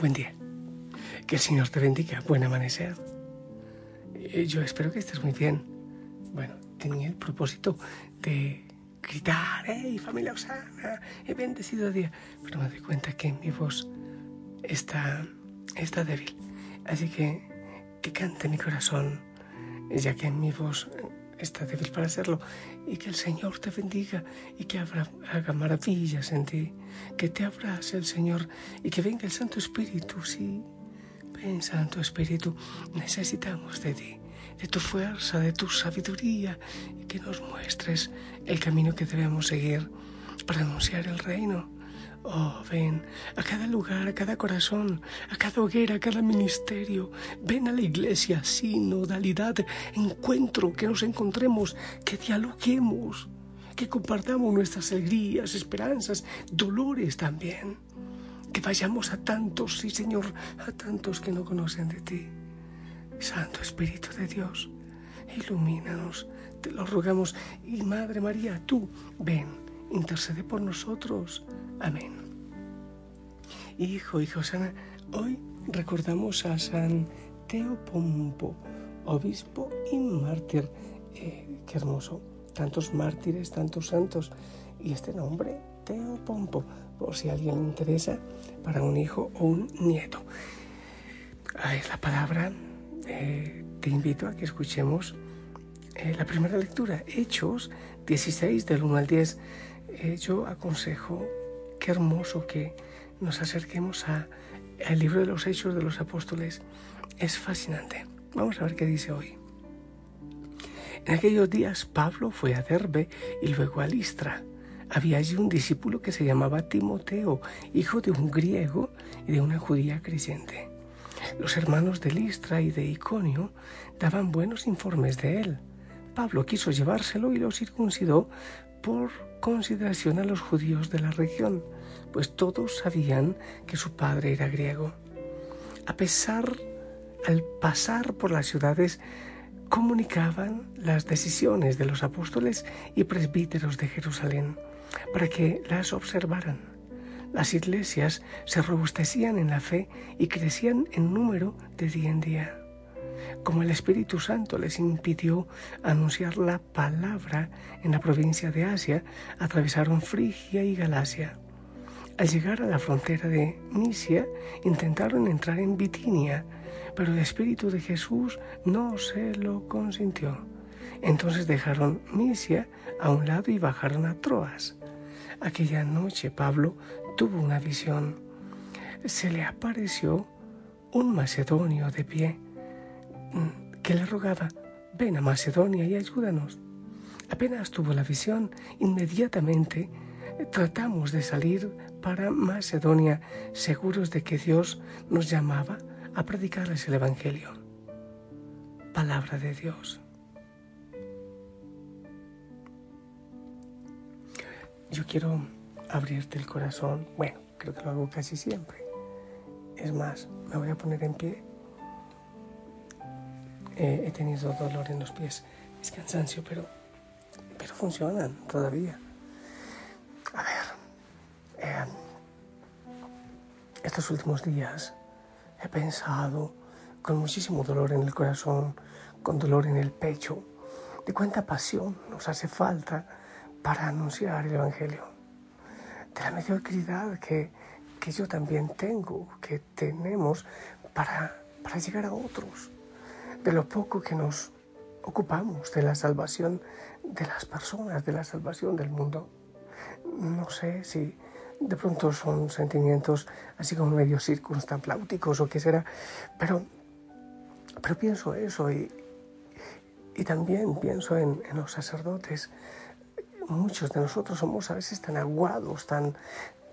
buen día. Que el Señor te bendiga. Buen amanecer. Eh, yo espero que estés muy bien. Bueno, tenía el propósito de gritar, ¡hey, familia Osana! He bendecido día. Pero me doy cuenta que mi voz está, está débil. Así que que cante mi corazón, ya que mi voz está débil para hacerlo, y que el Señor te bendiga y que haga maravillas en ti, que te abrace el Señor y que venga el Santo Espíritu, sí. Ven, Santo Espíritu, necesitamos de ti, de tu fuerza, de tu sabiduría, y que nos muestres el camino que debemos seguir para anunciar el reino Oh, ven a cada lugar, a cada corazón, a cada hoguera, a cada ministerio. Ven a la iglesia, sinodalidad, encuentro, que nos encontremos, que dialoguemos, que compartamos nuestras alegrías, esperanzas, dolores también. Que vayamos a tantos, sí Señor, a tantos que no conocen de ti. Santo Espíritu de Dios, ilumínanos, te lo rogamos. Y Madre María, tú, ven, intercede por nosotros Amén. Hijo y Josana, hoy recordamos a San Teopompo, obispo y mártir. Eh, qué hermoso. Tantos mártires, tantos santos. Y este nombre, Teopompo, por si a alguien le interesa, para un hijo o un nieto. es la palabra. Eh, te invito a que escuchemos eh, la primera lectura, Hechos 16, del 1 al 10. Yo aconsejo Qué hermoso que nos acerquemos al libro de los Hechos de los Apóstoles. Es fascinante. Vamos a ver qué dice hoy. En aquellos días Pablo fue a Derbe y luego a Listra. Había allí un discípulo que se llamaba Timoteo, hijo de un griego y de una judía creyente. Los hermanos de Listra y de Iconio daban buenos informes de él. Pablo quiso llevárselo y lo circuncidó por consideración a los judíos de la región, pues todos sabían que su padre era griego. A pesar, al pasar por las ciudades, comunicaban las decisiones de los apóstoles y presbíteros de Jerusalén para que las observaran. Las iglesias se robustecían en la fe y crecían en número de día en día como el Espíritu Santo les impidió anunciar la palabra en la provincia de Asia, atravesaron Frigia y Galacia. Al llegar a la frontera de Misia, intentaron entrar en Bitinia, pero el Espíritu de Jesús no se lo consintió. Entonces dejaron Misia a un lado y bajaron a Troas. Aquella noche Pablo tuvo una visión. Se le apareció un macedonio de pie que le rogaba, ven a Macedonia y ayúdanos. Apenas tuvo la visión, inmediatamente tratamos de salir para Macedonia, seguros de que Dios nos llamaba a predicarles el Evangelio. Palabra de Dios. Yo quiero abrirte el corazón. Bueno, creo que lo hago casi siempre. Es más, me voy a poner en pie eh, he tenido dolor en los pies, es cansancio, pero, pero funcionan todavía. A ver, eh, estos últimos días he pensado con muchísimo dolor en el corazón, con dolor en el pecho, de cuánta pasión nos hace falta para anunciar el Evangelio, de la mediocridad que, que yo también tengo, que tenemos para, para llegar a otros de lo poco que nos ocupamos de la salvación de las personas, de la salvación del mundo. No sé si de pronto son sentimientos así como medio circunstanciáuticos o qué será, pero, pero pienso eso y, y también pienso en, en los sacerdotes. Muchos de nosotros somos a veces tan aguados, tan,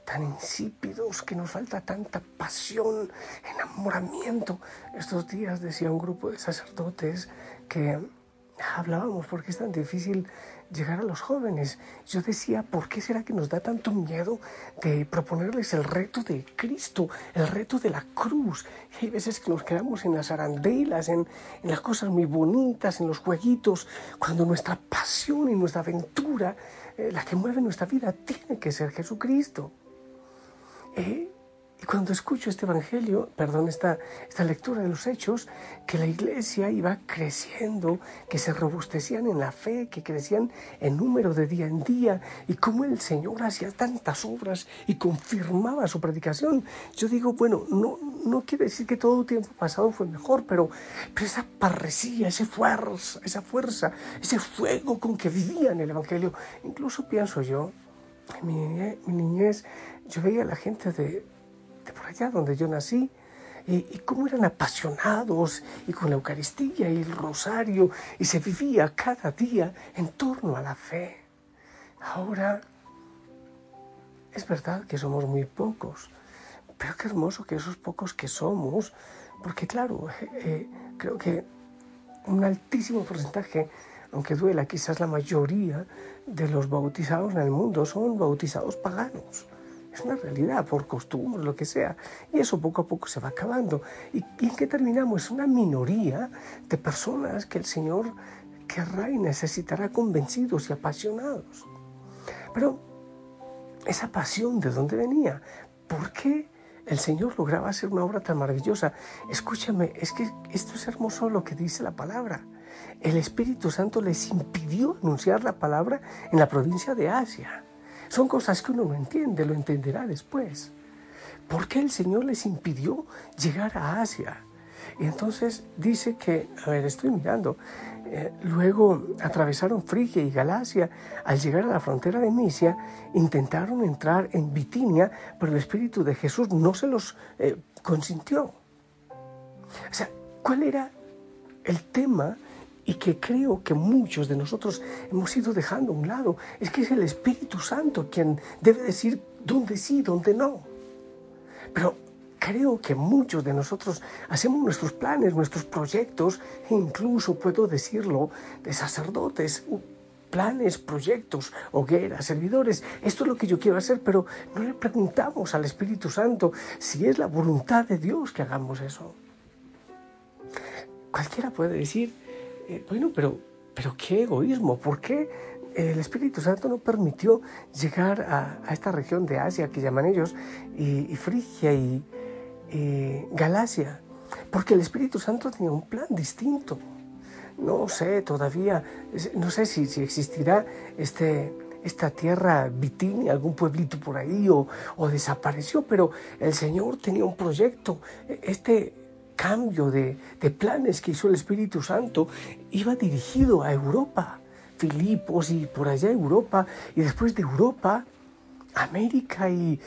tan insípidos, que nos falta tanta pasión, enamoramiento. Estos días decía un grupo de sacerdotes que hablábamos porque es tan difícil llegar a los jóvenes. Yo decía, ¿por qué será que nos da tanto miedo de proponerles el reto de Cristo, el reto de la cruz? Y hay veces que nos quedamos en las arandelas, en, en las cosas muy bonitas, en los jueguitos, cuando nuestra pasión y nuestra aventura, eh, la que mueve nuestra vida, tiene que ser Jesucristo. Eh, Y cuando escucho este Evangelio, perdón, esta, esta lectura de los hechos, que la iglesia iba creciendo, que se robustecían en la fe, que crecían en número de día en día, y cómo el Señor hacía tantas obras y confirmaba su predicación, yo digo, bueno, no, no quiere decir que todo tiempo pasado fue mejor, pero, pero esa parresía, esa fuerza, esa fuerza, ese fuego con que vivían el Evangelio, incluso pienso yo, en mi niñez, yo veía a la gente de por allá donde yo nací, y, cómo eran apasionados y con la Eucaristía y el rosario, y se vivía cada día en torno a la fe. Ahora, es verdad que somos muy pocos, pero qué hermoso que esos pocos que somos, porque claro, eh, eh, creo que un altísimo porcentaje, aunque duela, quizás la mayoría de los bautizados en el mundo son bautizados paganos. Es una realidad, por costumbre, lo que sea. Y eso poco a poco se va acabando. ¿Y, en qué terminamos? Es una minoría de personas que el Señor querrá y necesitará convencidos y apasionados. Pero esa pasión, ¿de dónde venía? ¿Por qué el Señor lograba hacer una obra tan maravillosa? Escúchame, es que esto es hermoso lo que dice la palabra. El Espíritu Santo les impidió anunciar la palabra en la provincia de Asia. Son cosas que uno no entiende, lo entenderá después. ¿Por qué el Señor les impidió llegar a Asia? Y entonces dice que, a ver, estoy mirando, eh, luego atravesaron Frigia y Galacia. Al llegar a la frontera de Misia, intentaron entrar en Bitinia, pero el Espíritu de Jesús no se los eh, consintió. O sea, ¿cuál era el tema y que creo que muchos de nosotros hemos ido dejando a un lado, es que es el Espíritu Santo quien debe decir dónde sí, dónde no. Pero creo que muchos de nosotros hacemos nuestros planes, nuestros proyectos, e incluso puedo decirlo de sacerdotes, planes, proyectos, hogueras, servidores. Esto es lo que yo quiero hacer, pero no le preguntamos al Espíritu Santo si es la voluntad de Dios que hagamos eso. Cualquiera puede decir, eh, bueno, pero, pero qué egoísmo, ¿por qué el Espíritu Santo no permitió llegar a, esta región de Asia que llaman ellos, y, Frigia y, Galacia? Porque el Espíritu Santo tenía un plan distinto. No sé todavía, no sé si, existirá este, esta tierra Bitinia, algún pueblito por ahí, o, o, desapareció, pero el Señor tenía un proyecto. Este, cambio de, planes que hizo el Espíritu Santo iba dirigido a Europa, Filipos y por allá Europa, y después de Europa, América, y,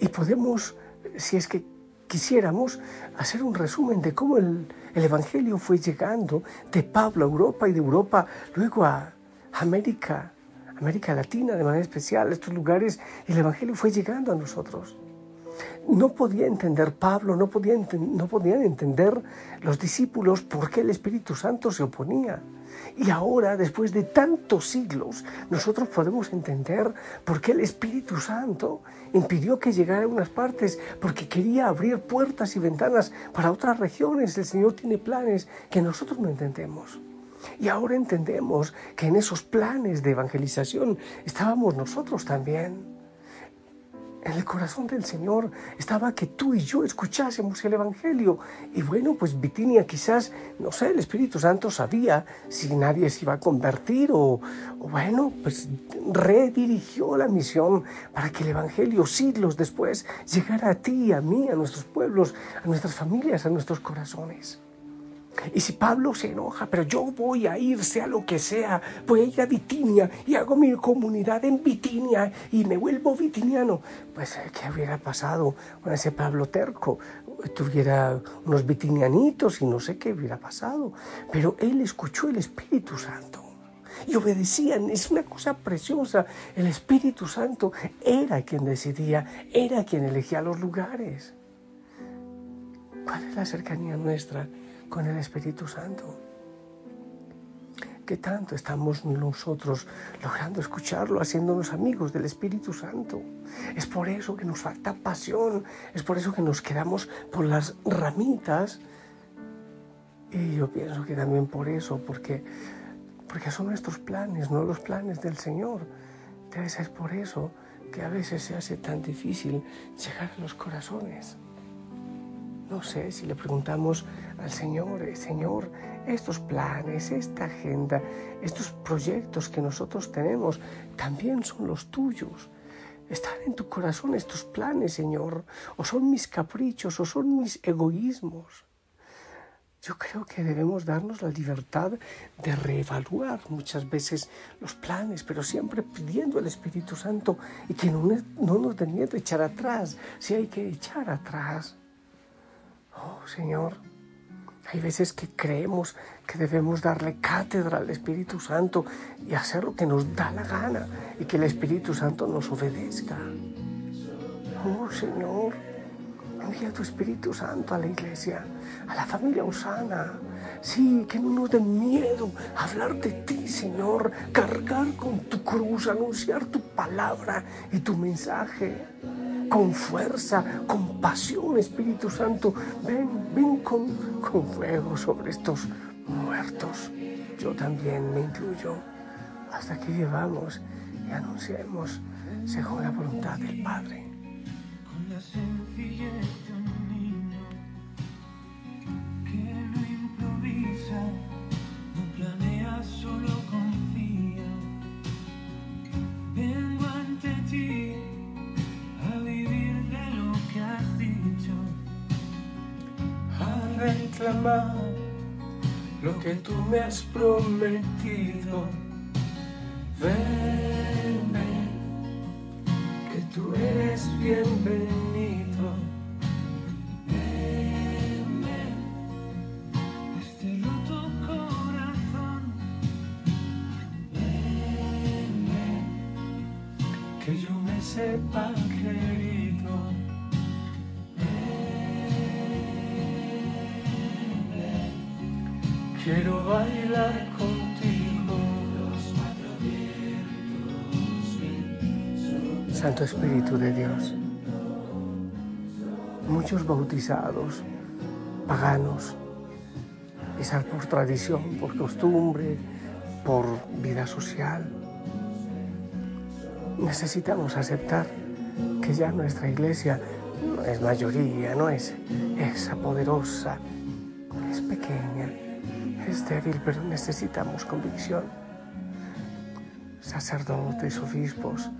y podemos, si es que quisiéramos, hacer un resumen de cómo el, el Evangelio fue llegando de Pablo a Europa y de Europa luego a América, América Latina de manera especial, estos lugares, el Evangelio fue llegando a nosotros no podía entender Pablo, no, podía no podían entender los discípulos por qué el Espíritu Santo se oponía. Y ahora, después de tantos siglos, nosotros podemos entender por qué el Espíritu Santo impidió que llegara a unas partes, porque quería abrir puertas y ventanas para otras regiones. El Señor tiene planes que nosotros no entendemos. Y ahora entendemos que en esos planes de evangelización estábamos nosotros también. En el corazón del Señor estaba que tú y yo escuchásemos el Evangelio. Y bueno, pues Bitinia quizás, no sé, el Espíritu Santo sabía si nadie se iba a convertir o, bueno, pues redirigió la misión para que el Evangelio siglos después llegara a ti, a mí, a nuestros pueblos, a nuestras familias, a nuestros corazones. Y si Pablo se enoja, pero yo voy a ir, sea lo que sea, voy a ir a Bitinia y hago mi comunidad en Bitinia y me vuelvo vitiniano, pues eh, ¿qué hubiera pasado con ese Pablo terco? Tuviera unos bitinianitos y no sé qué hubiera pasado. Pero él escuchó el Espíritu Santo y obedecían. Es una cosa preciosa. El Espíritu Santo era quien decidía, era quien elegía los lugares. ¿Cuál es la cercanía nuestra? Con el Espíritu Santo. ¿Qué tanto estamos nosotros logrando escucharlo, haciéndonos amigos del Espíritu Santo? Es por eso que nos falta pasión, es por eso que nos quedamos por las ramitas. Y yo pienso que también por eso, porque, porque son nuestros planes, no los planes del Señor. Debe ser por eso que a veces se hace tan difícil llegar a los corazones. No sé si le preguntamos al Señor, eh, Señor, estos planes, esta agenda, estos proyectos que nosotros tenemos, también son los tuyos. ¿Están en tu corazón estos planes, Señor? ¿O son mis caprichos? ¿O son mis egoísmos? Yo creo que debemos darnos la libertad de reevaluar muchas veces los planes, pero siempre pidiendo al Espíritu Santo y que no, no nos dé miedo echar atrás, si hay que echar atrás. Oh Señor, hay veces que creemos que debemos darle cátedra al Espíritu Santo y hacer lo que nos da la gana y que el Espíritu Santo nos obedezca. Oh Señor, envía tu Espíritu Santo a la iglesia, a la familia Osana. Sí, que no nos dé miedo hablar de ti, Señor, cargar con tu cruz, anunciar tu palabra y tu mensaje con fuerza, con pasión, Espíritu Santo. Ven, ven con, con fuego sobre estos muertos. Yo también me incluyo hasta que vivamos y anunciemos según la voluntad del Padre. Reclamar lo que tú me has prometido. Ven, que tú eres bienvenido. Ven, este corazón. Que yo me sepa bailar contigo. Santo Espíritu de Dios, muchos bautizados, paganos, quizás por tradición, por costumbre, por vida social, necesitamos aceptar que ya nuestra iglesia no es mayoría, no es esa poderosa, es pequeña es débil, pero necesitamos convicción. Sacerdotes, obispos,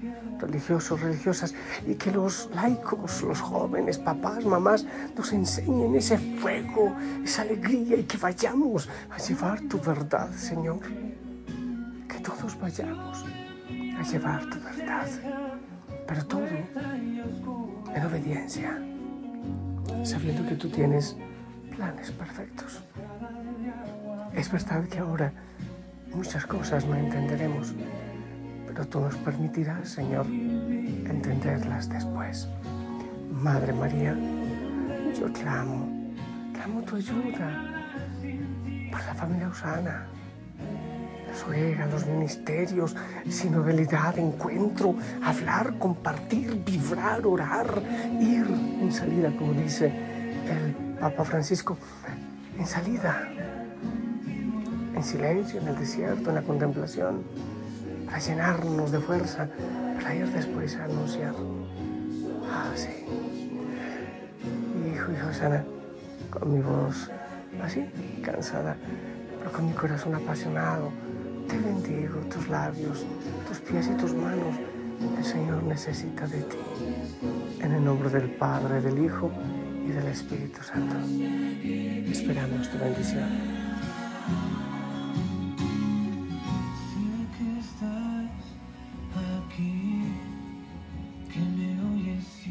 religiosos, religiosas, y que los laicos, los jóvenes, papás, mamás, nos enseñen ese fuego, esa alegría, y que vayamos a llevar tu verdad, Señor. Que todos vayamos a llevar tu verdad, pero todo en obediencia, sabiendo que tú tienes planes perfectos. Es verdad que ahora muchas cosas no entenderemos, pero tú nos permitirás, Señor, entenderlas después. Madre María, yo clamo, clamo tu ayuda por la familia Usana, la los ministerios, sinodalidad, encuentro, hablar, compartir, vibrar, orar, ir en salida, como dice el Papa Francisco, en salida en silencio, en el desierto, en la contemplación, para llenarnos de fuerza, para ir después a anunciar. Ah, sí. Hijo, hijo sana, con mi voz así, cansada, pero con mi corazón apasionado, te bendigo tus labios, tus pies y tus manos. El Señor necesita de ti. En el nombre del Padre, del Hijo y del Espíritu Santo. Esperamos tu bendición.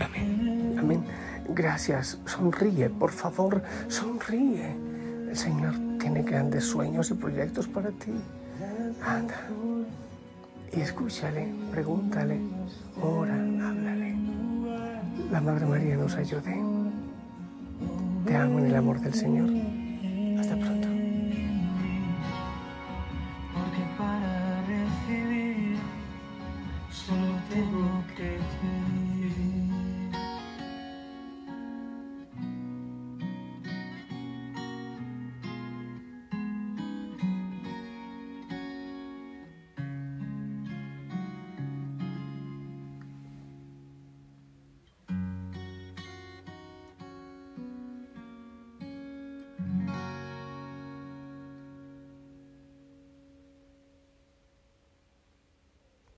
Amén. Amén. Gracias. Sonríe, por favor. Sonríe. El Señor tiene grandes sueños y proyectos para ti. Anda. Y escúchale, pregúntale, ora, háblale. La Madre María nos ayude. Te amo en el amor del Señor. Hasta pronto. Porque para recibir solo tengo que